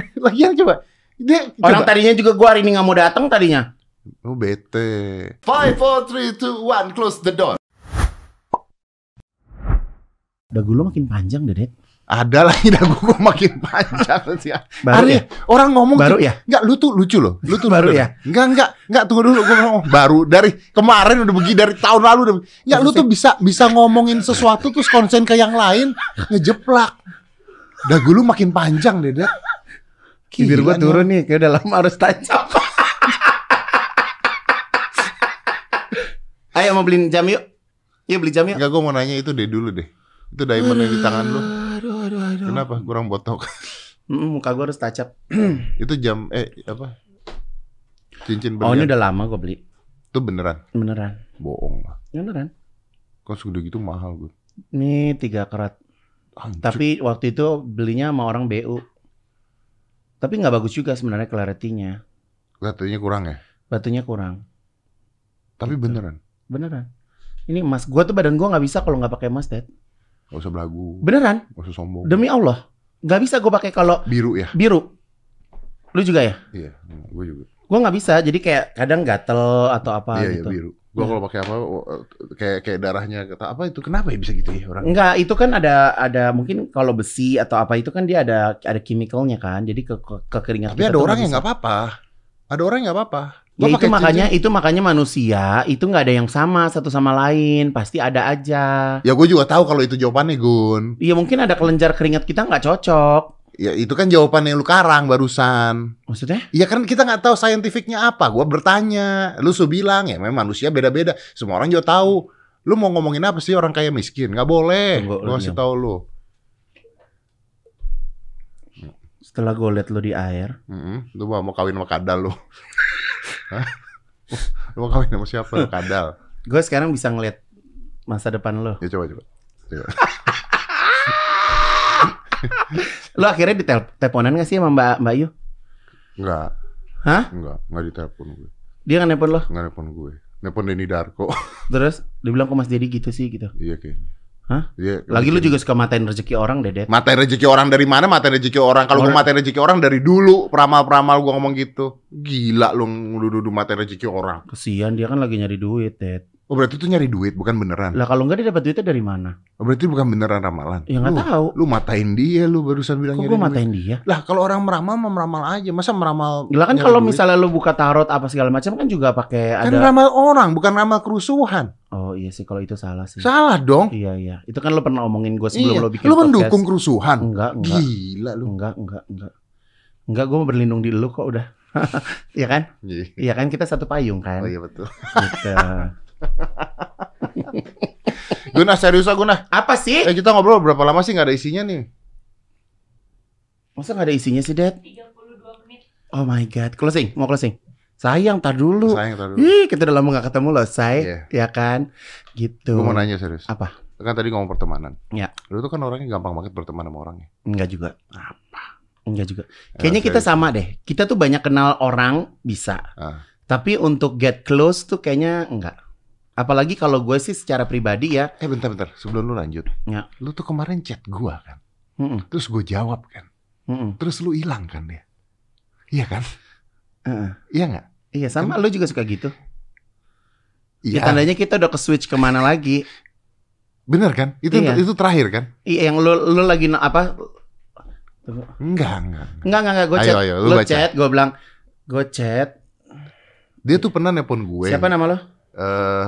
Lagian coba. Dia Orang coba. tadinya juga gua hari ini nggak mau datang tadinya. Oh bete. Five, four, three, two, one, close the door. Dagu lu makin panjang deh, Det. Ada lagi dagu gua makin panjang sih. Baru Ari, ya? orang ngomong Baru ya? Enggak, lu tuh lucu loh. Lu tuh Baru ya? Enggak, enggak, enggak tunggu dulu gua ngomong. Baru dari kemarin udah begini dari tahun lalu udah. Enggak, lu tuh bisa bisa ngomongin sesuatu terus konsen ke yang lain, ngejeplak. Dagu lu makin panjang deh, Det. Bibir nih turun nih, kayak udah lama harus tajam. Ayo mau beliin jam yuk. Yuk beli jam yuk. Enggak, gue mau nanya itu deh dulu deh. Itu diamond yang di tangan lu. Aduh, aduh, aduh. Kenapa? Kurang botok. Muka gua harus up. itu jam eh apa? Cincin Oh ini berlian. udah lama gua beli. Itu beneran. Beneran. Bohong lah. Beneran. Kok sudah gitu mahal gue. Ini tiga karat. Anjir. Tapi waktu itu belinya sama orang BU. Tapi nggak bagus juga sebenarnya clarity-nya. katanya kurang ya. Batunya kurang. Tapi Gitu. beneran. Beneran. Ini emas. Gua tuh badan gua nggak bisa kalau nggak pakai emas, Dad. Gak usah belagu. Beneran. Gak usah sombong. Demi Allah. Nggak bisa gua pakai kalau Biru ya. biru. Lu juga ya? Iya, gue juga. Gua nggak bisa. Jadi kayak kadang gatel atau apa iya, gitu. iya biru. Gue Iya. kalau pakai apa oh, kayak kayak darahnya kata apa itu kenapa ya bisa gitu ya orang? Enggak, itu kan ada ada mungkin kalau besi atau apa itu kan dia ada ada chemicalnya kan. Jadi ke, ke, ke keringat Tapi ada orang yang nggak apa-apa. Ada orang yang nggak apa-apa. Ya Gua itu makanya cincin. itu makanya manusia itu nggak ada yang sama satu sama lain, pasti ada aja. Ya gue juga tahu kalau itu jawabannya Gun. Iya mungkin ada kelenjar keringat kita nggak cocok. Ya itu kan jawaban yang lu karang barusan. Maksudnya? Iya kan kita nggak tahu saintifiknya apa. Gua bertanya, lu su bilang ya memang manusia beda-beda. Semua orang juga tahu. Lu mau ngomongin apa sih orang kaya miskin? Nggak boleh. Tunggu, Gua lu kasih tahu lu. Setelah gue liat lu di air, Mm-mm. Lu mau mau kawin sama kadal lu. Lu mau kawin sama siapa? Lu kadal. gue sekarang bisa ngeliat masa depan lo. Ya coba coba. Coba. Lo akhirnya diteleponan gak sih sama Mbak Mbak Yu? Enggak. Hah? Enggak, enggak ditelepon gue. Dia nggak nelpon lo? Enggak nelpon gue. Nelpon Denny Darko. Terus dibilang kok Mas Dedi gitu sih gitu. iya kayaknya. Hah? Iya. Lagi lu juga suka matain rezeki orang, Dedet. Matain rezeki orang dari mana? Matain rezeki orang. Kalau Orang- matain rezeki orang dari dulu, peramal-peramal gue ngomong gitu. Gila lu nuduh-nuduh matain rezeki orang. Kesian dia kan lagi nyari duit, Det. Oh berarti itu nyari duit, bukan beneran. Lah kalau enggak dia dapat duitnya dari mana? Oh, berarti bukan beneran ramalan. Ya nggak lu, tahu. Lu matain dia, lu barusan bilang Kok nyari duit. matain dia? Lah kalau orang meramal mah meramal aja. Masa meramal? Lah kan kalau duit? misalnya lu buka tarot apa segala macam kan juga pakai kan ada. ramal orang, bukan ramal kerusuhan. Oh iya sih kalau itu salah sih. Salah dong. Iya iya. Itu kan lu pernah omongin gue sebelum iya. lu bikin lu podcast. mendukung kerusuhan. Enggak, enggak. Gila lu. Enggak, enggak, enggak. Enggak, gue mau berlindung di lu kok udah. Iya kan? Iya. Iya kan kita satu payung kan. Oh iya betul. Gitu. Guna serius ah Guna. Apa sih? Eh kita ngobrol berapa lama sih nggak ada isinya nih? Masa nggak ada isinya sih, Dad? 32 menit. Oh my god, closing, mau closing. Sayang, tar dulu. Sayang tadi. Ih, kita udah lama gak ketemu loh, say. Iya. Ya kan? Gitu. Gue mau nanya serius. Apa? Kan tadi ngomong pertemanan. Ya. Lu tuh kan orangnya gampang banget berteman sama orangnya. Enggak juga. Apa? Enggak juga. Eh, Kayaknya kita sama deh. Kita tuh banyak kenal orang bisa. Ah. Tapi untuk get close tuh kayaknya enggak. Apalagi kalau gue sih secara pribadi ya. Eh bentar-bentar, sebelum lu lanjut. Ya. Lu tuh kemarin chat gua kan. Mm-mm, Terus gue jawab kan. mm-mm, Terus lu hilang kan dia. Iya kan? uh-uh. Iya nggak? Iya sama lu juga suka gitu. Iya. Ya tandanya kita udah ke switch ke mana lagi. Bener kan? Itu Iya. itu terakhir kan? Iya yang lu lu lagi apa? Enggak, enggak. Enggak enggak enggak gue Ayo, chat. ayo, lu lu baca. chat, gue bilang gue chat. Dia tuh pernah nelpon gue. Siapa nama lo? Eh,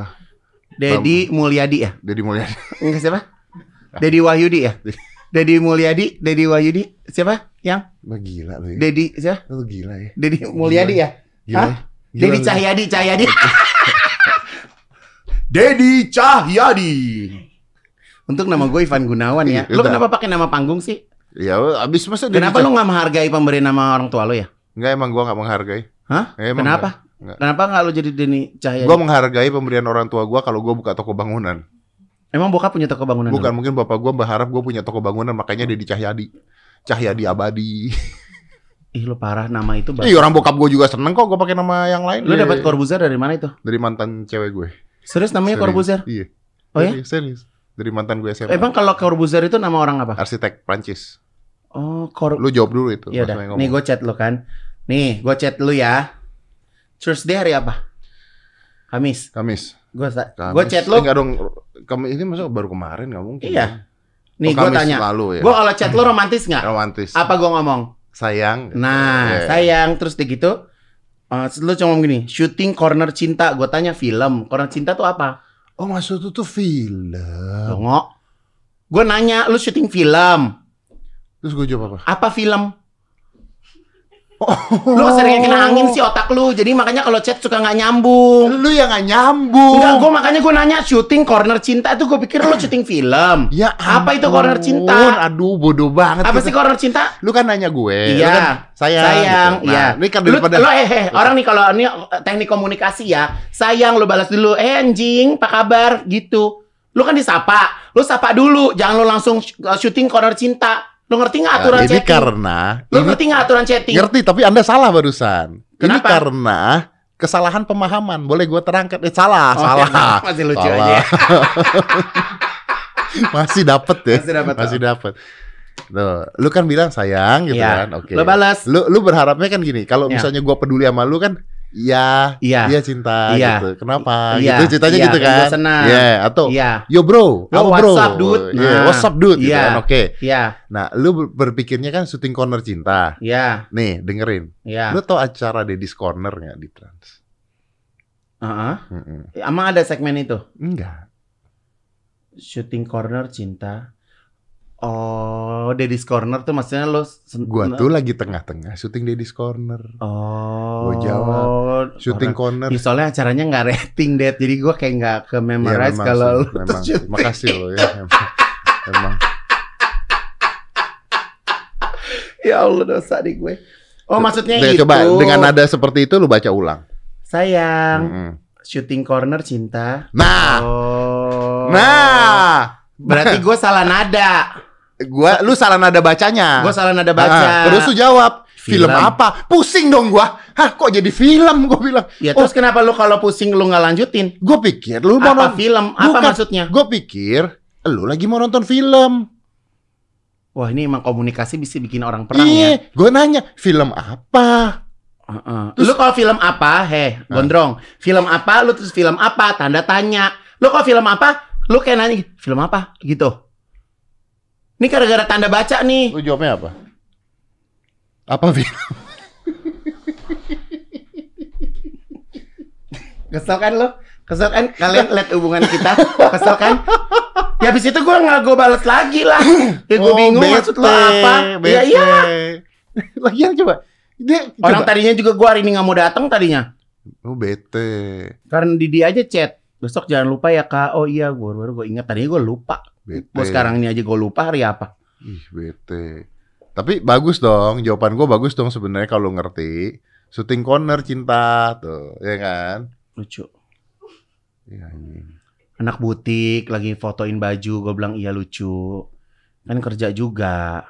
Dedi Mulyadi ya? Deddy Mulyadi. Enggak siapa? Dedi Wahyudi ya? Dedi Mulyadi, Dedi Wahyudi. Siapa? Yang? Wah, gila lu ya. Dedi siapa? Lu gila ya. Dedi Mulyadi ya? Gila. Hah? ya. Gila Dedi. Cahyadi, Cahyadi. Dedi Cahyadi. Untuk nama gue Ivan Gunawan ya. Iya, Lu udah. kenapa pakai nama panggung sih? Ya abis masa Kenapa lu nggak menghargai pemberian nama orang tua lu ya? Enggak emang gua nggak menghargai. Hah? Emang Kenapa? Nggak. Kenapa nggak lu jadi Deni Cahyadi? Gua menghargai pemberian orang tua gua kalau gua buka toko bangunan. Emang bokap punya toko bangunan? Bukan dulu? mungkin bapak gua berharap gua punya toko bangunan makanya Deddy Cahyadi. Cahyadi abadi. Ih lu parah nama itu. Ih orang bokap gua juga seneng kok gua pakai nama yang lain. Lu Iya, dapat iya. Corbuzier dari mana itu? dari mantan cewek gue. Serius namanya Serius. Corbuzier? Iya. Oh ya? Serius, serius. Dari mantan gue SMA. Emang kalau Corbuzier itu nama orang apa? arsitek Prancis. Oh, kor Lu jawab dulu itu. Ya ngomong. Nih gue chat lu kan. Nih, gue chat lu ya. Thursday hari apa? Kamis. Kamis. Gue gue chat lu. Eh, enggak dong. Kamis ini masa baru kemarin nggak mungkin. Iya. Oh, Nih gue Kamis tanya. Lalu ya. Gue kalau chat lu romantis nggak? romantis. Apa gue ngomong? Sayang. Nah, Eh, sayang terus deh gitu. eh, lu cuma ngomong gini, syuting corner cinta. Gue tanya film, corner cinta tuh apa? Oh maksud itu tuh film. Dongok. Gue nanya, lu syuting film. Terus gue jawab apa? Apa film? Lu sering kena angin sih otak lu. Jadi makanya kalau chat suka nggak nyambung. Lu yang nggak nyambung. Enggak, gue makanya gue nanya syuting corner cinta itu gue pikir lu syuting film. Ya Apa itu ampun. corner cinta? Aduh bodoh banget. Apa kita. sih corner cinta? Lu kan nanya gue. Iya. Lu kan sayang. sayang, gitu. Nah, iya. Ini kan Lu, daripada. lu eh, eh, orang nih kalau ini teknik komunikasi ya, sayang lu balas dulu, eh anjing, apa kabar gitu. Lu kan disapa, lu sapa dulu, jangan lu langsung syuting corner cinta. Lu ngerti nggak Nah, aturan ini chatting? karena. Lu ini ngerti nggak aturan chatting? Ngerti, tapi Anda salah barusan. Ini Kenapa? karena kesalahan pemahaman. Boleh gue terangkan? Eh, salah, Oh, salah. ya, masih lucu Salah. aja. Masih dapet ya. Masih dapat. Masih dapet. Tuh, lu kan bilang sayang gitu Iya. kan. Oke. Lu balas. Lu lu berharapnya kan gini, kalau Iya. misalnya gua peduli sama lu kan Iya, Iya. iya cinta Iya. gitu. Kenapa? Iya, Gitu ceritanya iya, gitu kan gua senang. Iya, atau Iya, yo bro, Yo, apa what's bro? up, dude? Iya, Nah, what's up dude gitu iya. kan. Oke. iya, Nah, lu ber- berpikirnya kan syuting corner cinta. iya, Nih, dengerin. iya. Lu tau acara Deddy's Corner nggak di Trans? Heeh. Mm-mm. Emang ada segmen itu? Enggak. Shooting corner cinta. Oh, Daddy's Corner tuh maksudnya lo Gua tuh lagi tengah-tengah syuting Deddy's Corner. Oh. Gua jawab, Syuting corner. Ih, soalnya acaranya nggak rating, Dad. Jadi gua kayak nggak ke Iya, memorize memang kalau tuh memang. syuting. Makasih lo ya. Emang. emang. Ya Allah dosa di gue. Oh, maksudnya Deh, itu. Coba dengan nada seperti itu lu baca ulang. Sayang, Mm-mm. shooting corner cinta. Nah, Oh. nah, Berarti gue salah nada. Gua lu salah nada bacanya. Gue salah nada baca. Ah, terus lu jawab film. Film. apa? Pusing dong gua. Hah, kok jadi film? Gua bilang. Ya terus kenapa lu kalau pusing lu nggak lanjutin? Gua pikir lu mau Apa nonton. film? Apa Bukan. maksudnya? Gua pikir lu lagi mau nonton film. Wah ini emang komunikasi bisa bikin orang perang ya. Iya, gua nanya film apa? Heeh. Lu kalau film apa? Heh, gondrong. Film apa? Lu terus film apa? Tanda tanya. Lu kalau film apa? Lu kayak nanya film apa? Gitu. Ini gara-gara tanda baca nih. Lu jawabnya apa? Apa film? Kesel kan lu? Kesel kan? Kalian lihat hubungan kita? Kesel kan? Ya habis itu gua nggak gua balas lagi lah. Ya gua Oh, bingung bete, maksud lu apa? Ya bete. iya. Lagian coba. Dia Orang coba. tadinya juga gua hari ini nggak mau datang tadinya. Oh, bete. Karena Didi aja chat. Besok jangan lupa ya kak. Oh iya, gue baru gue ingat tadinya gue lupa. Bete. Gue sekarang ini aja gue lupa hari apa. Ih, bete. Tapi bagus dong, jawaban gua bagus dong sebenarnya kalau ngerti. Syuting corner cinta tuh, ya kan? Lucu. Iya, anjing. Anak butik lagi fotoin baju, gue bilang iya lucu. Kan kerja juga.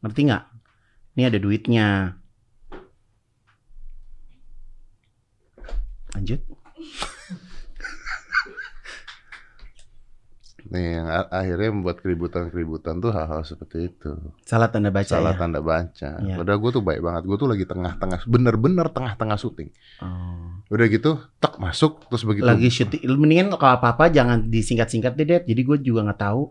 Ngerti nggak? Ini ada duitnya. Lanjut. Nih, yang akhirnya membuat keributan-keributan tuh hal-hal seperti itu. Salah tanda baca Salah ya. tanda baca. Iya. Padahal gue tuh baik banget. Gue tuh lagi tengah-tengah, bener-bener tengah-tengah syuting. Oh. Udah gitu, tak masuk, terus begitu. Lagi syuting. Mendingan kalau apa-apa jangan disingkat-singkat deh, Dad. Jadi gue juga nggak tahu.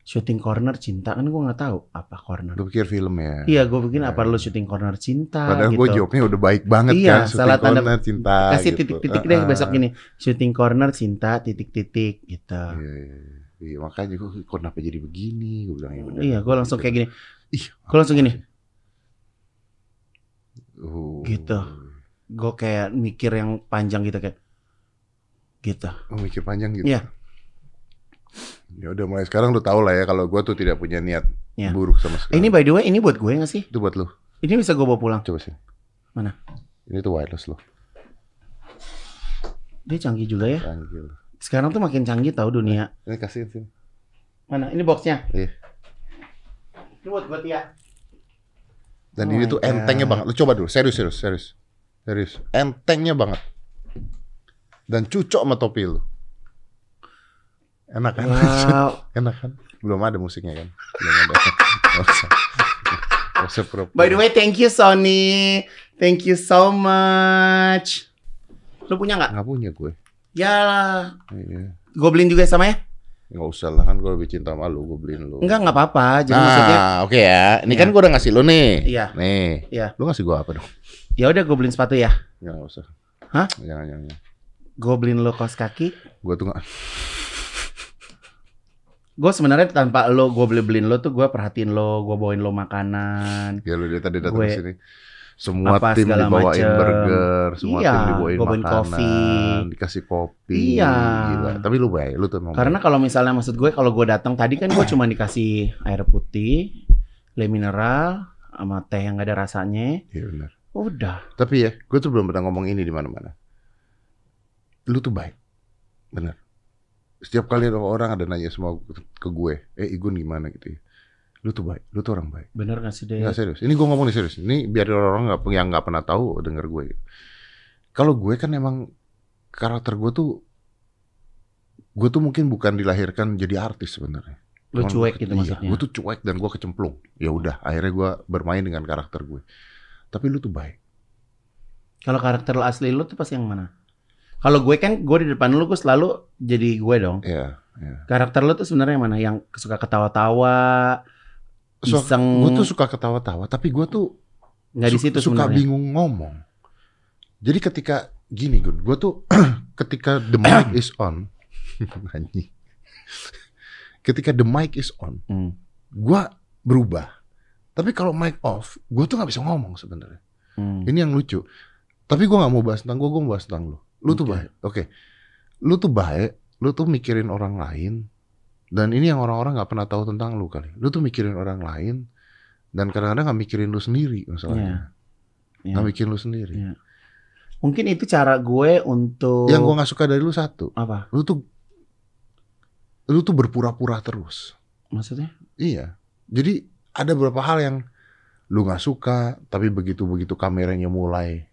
Syuting corner cinta kan gue nggak tahu apa corner. Lu pikir film ya? Iya, gue bikin apa lu syuting corner cinta Padahal gitu. gue jawabnya udah baik banget Iya, kan. Syuting salah tanda- corner cinta. Kasih gitu. titik-titik deh Ah, besok ah. gini. Syuting corner cinta titik-titik gitu. Iya, iya, iya. Iya, makanya gue kok kenapa jadi begini? Gue bilang ya udah. Iya, gue langsung kayak gini. Ih, Gue langsung gini. Uh. Gitu. Gue kayak mikir yang panjang gitu kayak gitu. Oh, mikir panjang gitu. Iya. Ya udah mulai sekarang lu tau lah ya kalau gue tuh tidak punya niat Iya. buruk sama sekali. Ini by the way, ini buat gue gak sih? itu buat lu. Ini bisa gue bawa pulang. Coba sih. Mana? Ini tuh wireless lo. Dia canggih juga ya. Canggih. Sekarang tuh makin canggih tau dunia. Ini kasihin sini. Mana? Ini boxnya. Iya. Ini buat gue Tia. Dan Oh ini tuh entengnya banget. Lu coba dulu, serius, serius, serius. Serius. Entengnya banget. Dan cucok sama topi lu. Enak kan? Wow. Enak kan? Belum ada musiknya kan? Belum ada. By the way, thank you Sony. Thank you so much. Lu punya nggak? Nggak punya gue. Ya, Iya. gue beliin juga sama ya? Nggak usah lah kan gue lebih cinta sama lu, gue beliin lu. Enggak, nggak apa-apa. Jadi nah, maksudnya, oke ya. Ini Iya. kan gue udah ngasih lu nih. Iya. Nih. Iya. Lu ngasih gue apa dong? ya udah gue beliin sepatu ya. Ya nggak usah. Hah? Jangan, jangan. jangan. Gue beliin lo kaos kaki. Gue tuh nggak. Gue sebenarnya tanpa lo, gue beli beliin lo tuh gue perhatiin lo, gue bawain lo makanan. Ya lu dari tadi datang Gue- ke sini. Semua apa tim dibawain macem. burger, semua Iya, tim dibawain bawain makanan, kopi. dikasih kopi. Iya. Gila. Tapi lu baik, lu tuh emang Karena kalau misalnya maksud gue kalau gue datang tadi kan gue cuma dikasih air putih, le mineral, sama teh yang gak ada rasanya. Iya benar. Udah. Tapi ya, gue tuh belum pernah ngomong ini di mana-mana. Lu tuh baik, bener. Setiap kali ada orang ada nanya semua ke gue, eh Igun gimana gitu ya. Lu tuh baik, lu tuh orang baik. Bener gak sih deh? Nggak serius. Ini gue ngomong nih serius. Ini biar orang-orang nggak yang nggak pernah tahu denger gue. gitu. Kalau gue kan emang karakter gue tuh, gue tuh mungkin bukan dilahirkan jadi artis sebenarnya. Lu Cuman cuek gitu iya, maksudnya. Gue tuh cuek dan gue kecemplung. Ya udah, akhirnya gue bermain dengan karakter gue. Tapi lu tuh baik. Kalau karakter lo asli lu tuh pas yang mana? Kalau gue kan gue di depan lu gue selalu jadi gue dong. Iya. Karakter lu tuh sebenarnya yang mana? Yang suka ketawa-tawa, iseng, gue tuh suka ketawa-tawa, tapi gue tuh nggak di situ suka sebenarnya. bingung ngomong. Jadi ketika gini Gun, gue tuh ketika the mic is on, ketika the mic is on, Hmm. gue berubah. Tapi kalau mic off, gue tuh nggak bisa ngomong sebenarnya. Hmm. Ini yang lucu. Tapi gue nggak mau bahas tentang gue, gue mau bahas tentang lu. Lu tuh Oke. baik, oke. Lu tuh baik, lu tuh mikirin orang lain. Dan ini yang orang-orang nggak pernah tahu tentang lu kali. Lu tuh mikirin orang lain, dan kadang-kadang nggak mikirin lu sendiri masalahnya. Iya. Nggak mikirin lu sendiri. Iya. Mungkin itu cara gue untuk Yang gue nggak suka dari lu satu, apa? lu tuh lu tuh berpura-pura terus. Maksudnya? Iya. Jadi ada beberapa hal yang lu nggak suka, tapi begitu begitu kameranya mulai,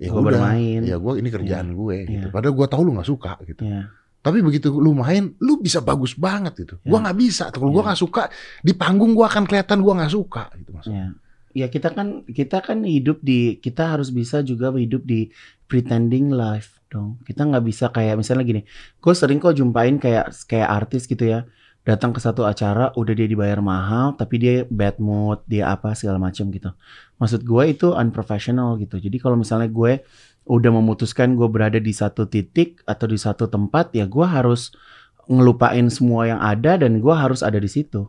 ya Gue bermain. Ya gue ini kerjaan gue gitu. Iya. Padahal gue tahu lu nggak suka gitu. Iya. Tapi begitu lu main, lu bisa bagus banget gitu. Iya. Gua nggak bisa. Kalau gua Iya. nggak suka di panggung gua akan kelihatan gua nggak suka gitu maksudnya. Ya. ya kita kan kita kan hidup di kita harus bisa juga hidup di pretending life dong. Kita nggak bisa kayak misalnya gini. Gue sering kok jumpain kayak kayak artis gitu ya. Datang ke satu acara udah dia dibayar mahal tapi dia bad mood, dia apa segala macam gitu. Maksud gue itu unprofessional gitu. Jadi kalau misalnya gue udah memutuskan gue berada di satu titik atau di satu tempat ya gue harus ngelupain semua yang ada dan gue harus ada di situ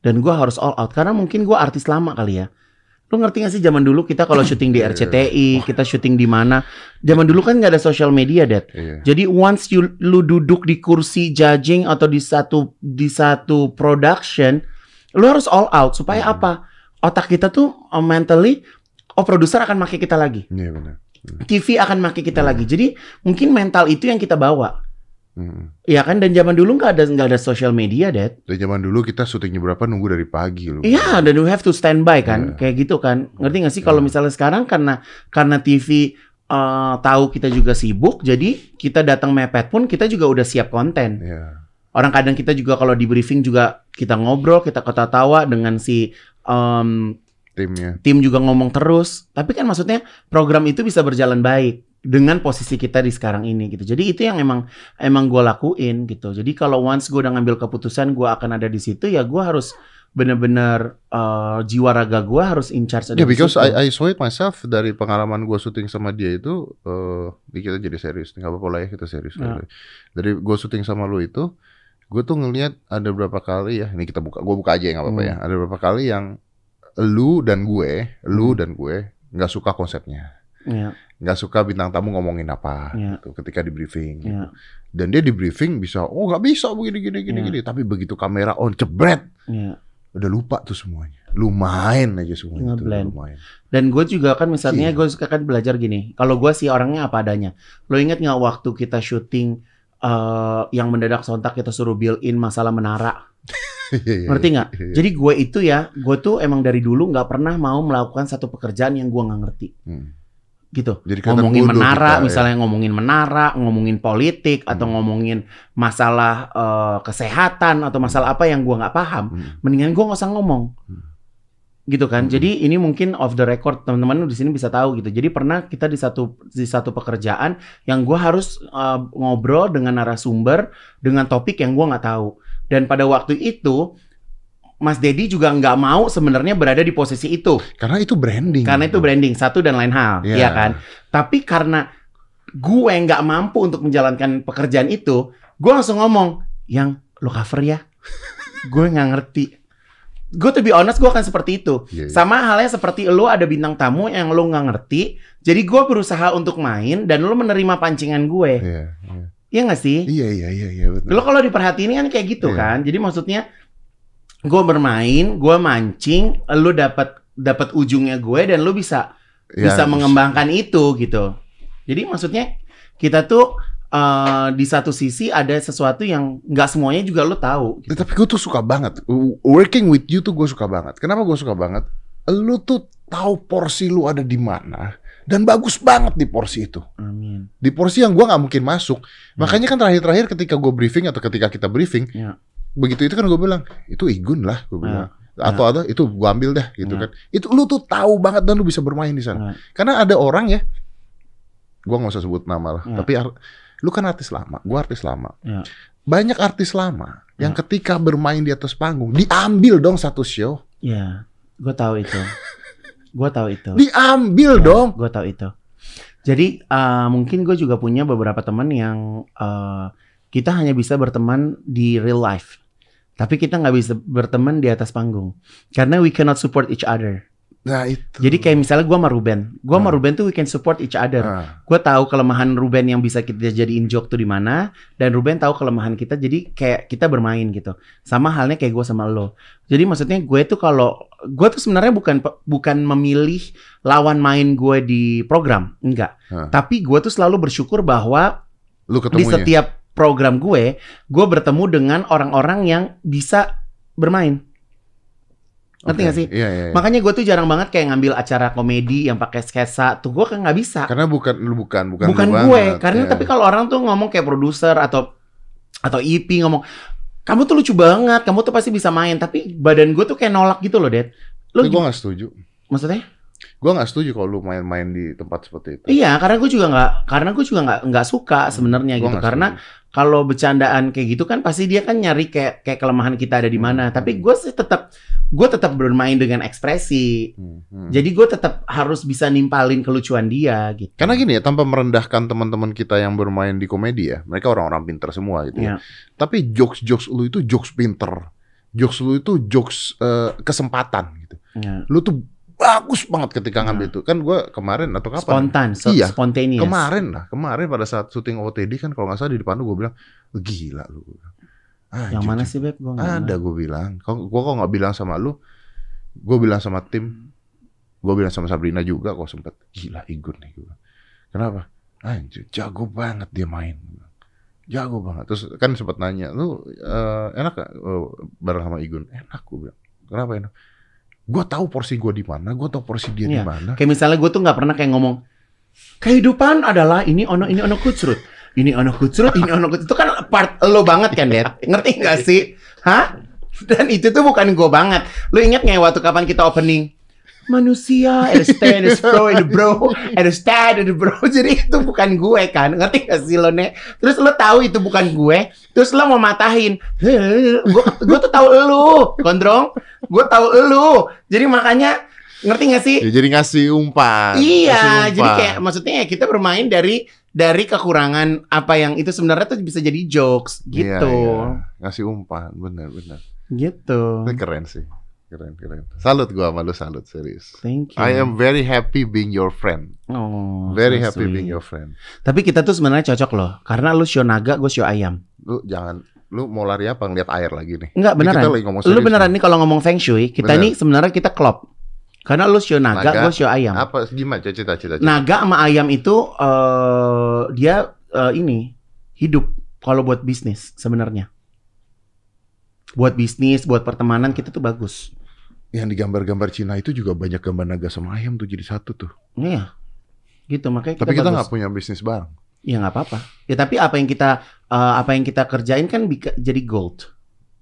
dan gue harus all out karena mungkin gue artis lama kali ya lu ngerti gak sih zaman dulu kita kalau syuting di Iya, RCTI kita syuting di mana? Zaman dulu kan nggak ada social media dad. Iya. jadi once you lu duduk di kursi judging atau di satu di satu production lu harus all out. Supaya Hmm. apa? Otak kita tuh uh, mentally oh produser akan make kita lagi. Iya benar. TV akan make kita lagi. Jadi mungkin mental itu yang kita bawa Hmm. ya kan dan zaman dulu nggak ada nggak ada social media dad Dari zaman dulu kita syutingnya berapa nunggu dari pagi lu. Iya, dan you have to stand by kan, Iya. kayak gitu kan. Ngerti gak sih kalau Iya. misalnya sekarang karena karena TV eh, tahu kita juga sibuk, jadi kita datang mepet pun kita juga udah siap konten. Iya. Orang kadang kita juga kalau di briefing juga kita ngobrol, kita ketawa dengan si em, Timnya. tim juga ngomong terus. Tapi kan maksudnya program itu bisa berjalan baik dengan posisi kita di sekarang ini gitu. Jadi itu yang emang emang gue lakuin gitu. Jadi kalau once gue udah ngambil keputusan gue akan ada di situ ya gue harus bener-bener eh, jiwa raga gue harus in charge Ya, di because situ. I, I saw it myself dari pengalaman gua syuting sama dia itu, eh ini kita jadi serius, nggak apa-apa lah ya kita serius. Ya. Dari gua syuting sama lu itu, gue tuh ngelihat ada berapa kali ya, ini kita buka, gua buka aja ya nggak apa-apa Hmm. ya. Ada berapa kali yang lu dan gue, lu Hmm. dan gue nggak suka konsepnya, Iya, nggak suka bintang tamu ngomongin apa, Ya. gitu, ketika di briefing. gitu. iya, Dan dia di briefing bisa, oh nggak bisa begini gini gini Ya. gini, tapi begitu kamera on jebret, iya. udah lupa tuh semuanya. Lu main aja semuanya tuh, Ngeblend. lu main. Dan gue juga kan misalnya Iya. gue suka kan belajar gini. Kalau gue sih orangnya apa adanya. Lo inget nggak waktu kita syuting eh, yang mendadak sontak kita suruh build in masalah menara? Iya, iya, Ngerti nggak? Jadi gue itu ya, gue tuh emang dari dulu nggak pernah mau melakukan satu pekerjaan yang gue nggak ngerti. Hmm. Gitu. Jadi ngomongin bodoh menara, kita, ya. misalnya ngomongin menara, ngomongin politik atau Hmm. ngomongin masalah eh, kesehatan atau masalah apa yang gua nggak paham, Hmm. mendingan gua nggak usah ngomong. Hmm. Gitu kan. Hmm. Jadi ini mungkin off the record teman-teman di sini bisa tahu gitu. Jadi pernah kita di satu di satu pekerjaan yang gua harus eh, ngobrol dengan narasumber dengan topik yang gua nggak tahu. Dan pada waktu itu Mas Dedi juga nggak mau sebenarnya berada di posisi itu. Karena itu branding. Karena itu branding satu dan lain hal, Iya. ya kan? Tapi karena gue nggak mampu untuk menjalankan pekerjaan itu, gue langsung ngomong, yang lo cover ya, gue nggak ngerti. Gue to be honest, gue akan seperti itu. Iya, iya. Sama halnya seperti lo ada bintang tamu yang lo nggak ngerti, jadi gue berusaha untuk main dan lo menerima pancingan gue. Iya, iya. Iya nggak sih? Iya, iya, iya, iya, betul. Lo kalau diperhatiin kan kayak gitu Iya. kan. Jadi maksudnya gue bermain, gue mancing, lo dapat dapat ujungnya gue dan lo bisa Ya, bisa mengembangkan itu gitu. Jadi maksudnya kita tuh eh, di satu sisi ada sesuatu yang nggak semuanya juga lo tahu. Ya, Tapi gue tuh suka banget. Working with you tuh gue suka banget. Kenapa gue suka banget? Lu tuh tahu porsi lu ada di mana. Dan bagus banget di porsi itu. Amin. Di porsi yang gue nggak mungkin masuk. Makanya kan terakhir-terakhir ketika gue briefing atau ketika kita briefing. Ya. Begitu itu kan gue bilang, itu Igun lah. Gue bilang. Ya. Atau ada, itu gue ambil dah gitu Ya. kan. Itu lu tuh tahu banget dan lu bisa bermain di sana. Ya. Karena ada orang ya. Gue nggak usah sebut nama lah. Ya. Tapi lu kan artis lama. Gue artis lama. Ya. Banyak artis lama yang Ya. ketika bermain di atas panggung diambil dong satu show. Ya, gue tahu itu. Gue tahu itu. Diambil dong. Gue tahu itu. Jadi eh, mungkin gue juga punya beberapa teman yang eh, kita hanya bisa berteman di real life, tapi kita nggak bisa berteman di atas panggung karena we cannot support each other. Nah itu. Jadi kayak misalnya gue sama Ruben, gue sama Hmm. Ruben tuh we can support each other. Nah, Gue tahu kelemahan Ruben yang bisa kita jadiin joke tuh di mana, dan Ruben tahu kelemahan kita, jadi kayak kita bermain gitu. Sama halnya kayak gue sama lo. Jadi maksudnya gue tuh kalau gue tuh sebenarnya bukan bukan memilih lawan main gue di program, enggak. Hah. Tapi gue tuh selalu bersyukur bahwa lu di setiap program gue, gue bertemu dengan orang-orang yang bisa bermain. Ngerti Oke. gak sih? Iya, iya, iya. Makanya gue tuh jarang banget kayak ngambil acara komedi yang pakai sketsa tuh gue kan nggak bisa. Karena bukan lu bukan bukan, Bukan, lu gue. banget, Karena ya. tapi kalau orang tuh ngomong kayak produser atau atau EP ngomong, kamu tuh lucu banget, kamu tuh pasti bisa main. Tapi badan gue tuh kayak nolak gitu loh, Dad. Lo Tapi gue gak setuju. maksudnya? Gue gak setuju kalau lu main-main di tempat seperti itu. Iya, karena gue juga nggak, karena gue juga nggak nggak suka sebenarnya Gua gitu. nggak Karena setuju. kalau bercandaan kayak gitu kan pasti dia kan nyari kayak kayak kelemahan kita ada di mana. Hmm. Tapi gue sih tetap gue tetap bermain dengan ekspresi. Hmm, hmm. Jadi gue tetap harus bisa nimpalin kelucuan dia gitu. Karena gini ya, tanpa merendahkan teman-teman kita yang bermain di komedi ya, mereka orang-orang pinter semua gitu ya. Iya. Tapi jokes-jokes lu itu jokes pinter. Jokes lu itu jokes eh, kesempatan gitu. Ya. Lu tuh bagus banget ketika ngambil Nah. itu. Kan gua kemarin atau kapan? Spontan, so, Iya. spontaneous. Kemarin lah, kemarin pada saat syuting OTD kan kalau nggak salah di depan lu gue bilang, gila lu. Anjir, Yang mana sih beb? Gua nggak Ada gue bilang. Kok gue kok nggak bilang sama lu? Gue bilang sama tim. Gue bilang sama Sabrina juga kok sempet. Gila Igun nih. Gua. Kenapa? Anjir, jago banget dia main. Jago banget. Terus kan sempat nanya, lu eh, enak gak eh, bareng sama Igun? Enak gue bilang. Kenapa enak? Gue tahu porsi gue di mana, gue tahu porsi dia di Iya. mana. Kayak misalnya gue tuh nggak pernah kayak ngomong kehidupan adalah ini ono ini ono kucrut, ini ono kucrut, ini ono kucrut. Itu kan part lo banget kan, Dad? Ngerti nggak sih? Hah? Dan itu tuh bukan gue banget. Lo inget nggak waktu kapan kita opening? Manusia, ada stand, ada bro, ada bro, ada stand, ada bro. Jadi itu bukan gue kan, ngerti gak sih lo nek? Terus lo tahu itu bukan gue, terus lo mau matahin. Gue, gue tuh tahu lo, gondrong. Gue tahu lo. Jadi makanya ngerti gak sih? Ya, jadi ngasih umpan. ngasih Iya, umpan. jadi kayak maksudnya ya kita bermain dari dari kekurangan apa yang itu sebenarnya tuh bisa jadi jokes Iya, gitu. iya. Ngasih umpan, bener bener. Gitu. Ini keren sih. Keren, keren. Salut gua sama lu, salut serius. Thank you. I am very happy being your friend. oh, Very so happy sweet. being your friend. Tapi kita tuh sebenarnya cocok loh, karena lu show naga, gue show ayam. Lu jangan lu mau lari apa ngeliat air lagi nih? Enggak Ini beneran. Kita lagi ngomong Lu beneran nih. kalau ngomong feng shui, kita Bener. nih sebenarnya kita klop. Karena lu show naga, Naga. gue show ayam. Apa gimana cita-cita cita? Naga sama ayam itu eh dia eh, ini hidup kalau buat bisnis sebenarnya. Buat bisnis, buat pertemanan kita tuh bagus. Yang di gambar-gambar Cina itu juga banyak gambar naga sama ayam tuh jadi satu tuh. Iya. Gitu makanya kita Tapi kita nggak punya bisnis bareng. Ya nggak apa-apa. Ya tapi apa yang kita eh, apa yang kita kerjain kan jadi gold,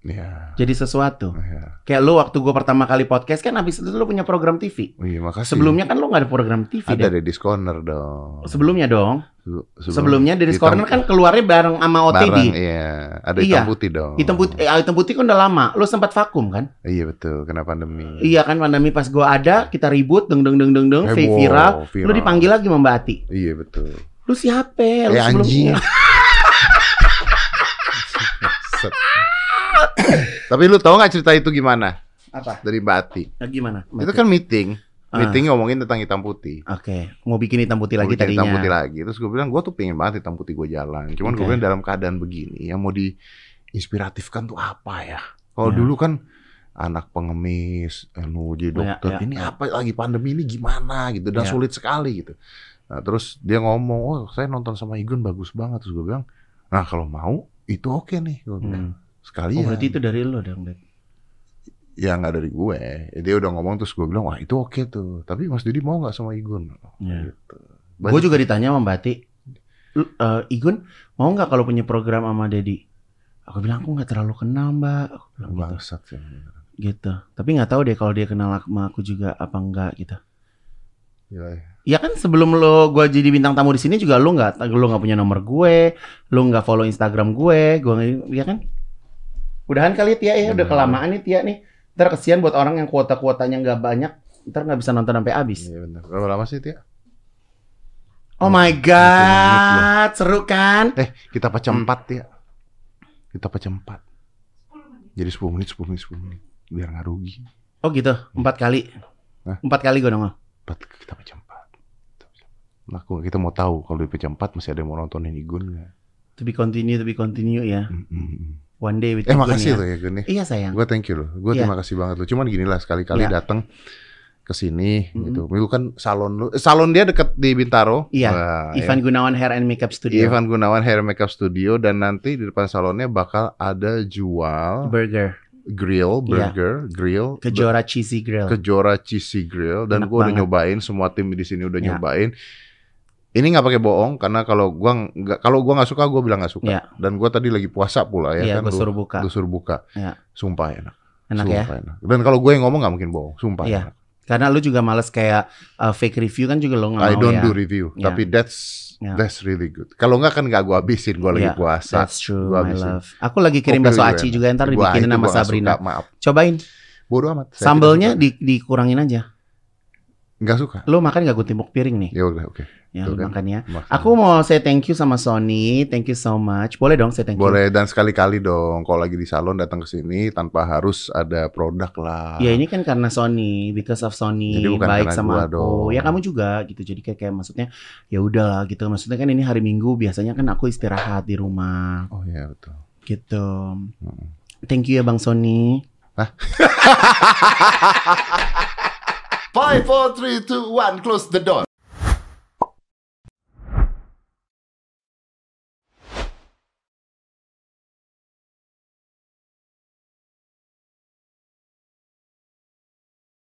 Iya. jadi sesuatu. Iya. Kayak lu waktu gue pertama kali podcast kan habis itu lu punya program TV. Oh, Iya, makasih. Sebelumnya kan lu nggak ada program TV ada deh. Deddy's Corner dong. Sebelumnya dong. Sebelum- Sebelumnya hitam- Corner kan keluarnya bareng sama OTD. bareng, iya. Ada Iya. hitam putih dong. Hitam putih, eh, hitam putih kan udah lama. Lu sempat vakum kan? Iya betul, kena pandemi. Iya kan pandemi pas gua ada kita ribut deng deng deng deng deng Heboh, viral. Lu viral. dipanggil lagi sama Mbak Ati. Iya betul. Lu siapa? Lu Eh anjing. sebelumnya. Set. Tapi lu tahu nggak cerita itu gimana Apa? dari Mbak Ati? Nah, gimana? Mbak Itu kan meeting, Ah. meeting ngomongin tentang hitam putih. Oke, mau bikin hitam putih lagi bikin tadinya. hitam putih lagi. Terus gue bilang, gue tuh pengen banget hitam putih gue jalan. Cuman gue Oke. bilang dalam keadaan begini, yang mau diinspiratifkan tuh apa ya? Kalau Ya. dulu kan anak pengemis, anu jadi Ya, dokter, ya, ini ya. apa lagi pandemi ini gimana gitu dan Ya. sulit sekali gitu. Nah, terus dia ngomong, oh saya nonton sama Igun bagus banget. Terus gue bilang, nah kalau mau itu oke nih. Gue bilang. Hmm. Sekali Oh, berarti itu dari lo dong, Dad. ya nggak dari gue. Ya, Dia udah ngomong terus gue bilang, wah itu oke tuh. Tapi Mas Didi mau nggak sama Igun? Ya. Gitu. Gue juga ditanya sama Mbak Ati, "Lu, eh, Igun mau nggak kalau punya program sama Dedi? Aku bilang aku nggak terlalu kenal Mbak. Aku bilang gitu. bangsat sih. gitu. Tapi nggak tahu deh kalau dia kenal sama aku juga apa enggak gitu. Gila ya. Ya kan sebelum lo gue jadi bintang tamu di sini juga lo nggak lo nggak punya nomor gue, lo nggak follow Instagram gue, gue ya kan? Udahan kali Tia ya, udah kelamaan nih Tia nih. Ntar kesian buat orang yang kuota-kuotanya nggak banyak, ntar nggak bisa nonton sampai habis. Iya benar. Berapa lama sih Tia? Oh my god, seru kan? Eh, kita pecah Hmm. empat ya. Kita pecah empat. Jadi 10 menit, 10 menit, 10 menit. Biar nggak rugi. Oh gitu, empat kali. Hah? Empat kali gue nongol. Empat, kita pecah empat. Nah, aku- kita mau tahu kalau di pecah empat masih ada yang mau nontonin Igun nggak? To be continue, to be continue ya. Mm, mm. One day with Eh, makasih ya. loh ya Gun ya. Iya sayang. Gue thank you loh. Gue Iya. terima kasih banget loh. Cuman gini lah sekali-kali Iya. datang ke sini Mm-mm. gitu. Itu kan salon lu. eh, Salon dia deket di Bintaro. Iya, ya. Ivan Gunawan Hair and Makeup Studio. Ivan Gunawan Hair Makeup Studio dan nanti di depan salonnya bakal ada jual Burger. grill, Iya. burger, grill, Kejora Cheesy Grill. Kejora Cheesy Grill dan gue udah nyobain semua tim di sini udah Ya. nyobain. Ini nggak pakai bohong karena kalau gua nggak kalau gua nggak suka gua bilang nggak suka. Ya. Dan gua tadi lagi puasa pula ya Iya, kan. lu- suruh buka. lu suruh buka. Ya. Sumpah enak. Enak ya. Sumpah enak. Dan kalau gue yang ngomong nggak mungkin bohong. Sumpah Iya. enak. Karena lu juga males kayak uh, fake review kan juga lo nggak I mau don't ya. do review. Ya. Tapi that's Ya. that's really good. Kalau nggak kan nggak gua habisin. Gua lagi Ya, puasa. That's true, Gua my love. Aku lagi kirim bakso aci juga ntar Gua- dibikinin sama gua Sabrina. Suka, maaf. Cobain. Bodoh amat. Sambelnya di, dikurangin aja. Nggak suka. Lu makan gak gue timbuk piring nih. Ya udah oke. Ya, Tuh kan. makan ya. Aku mau say thank you sama Sony. Thank you so much. Boleh dong say thank you. Boleh dan sekali-kali dong kalau lagi di salon datang ke sini tanpa harus ada produk lah. Ya ini kan karena Sony, because of Sony Jadi bukan baik sama aku. dong. Ya kamu juga gitu. Jadi kayak, kayak maksudnya ya udahlah gitu. Maksudnya kan ini hari Minggu biasanya kan aku istirahat di rumah Oh iya betul. gitu. Hmm. Thank you ya Bang Sony. Five, four, three, two, one, close the door.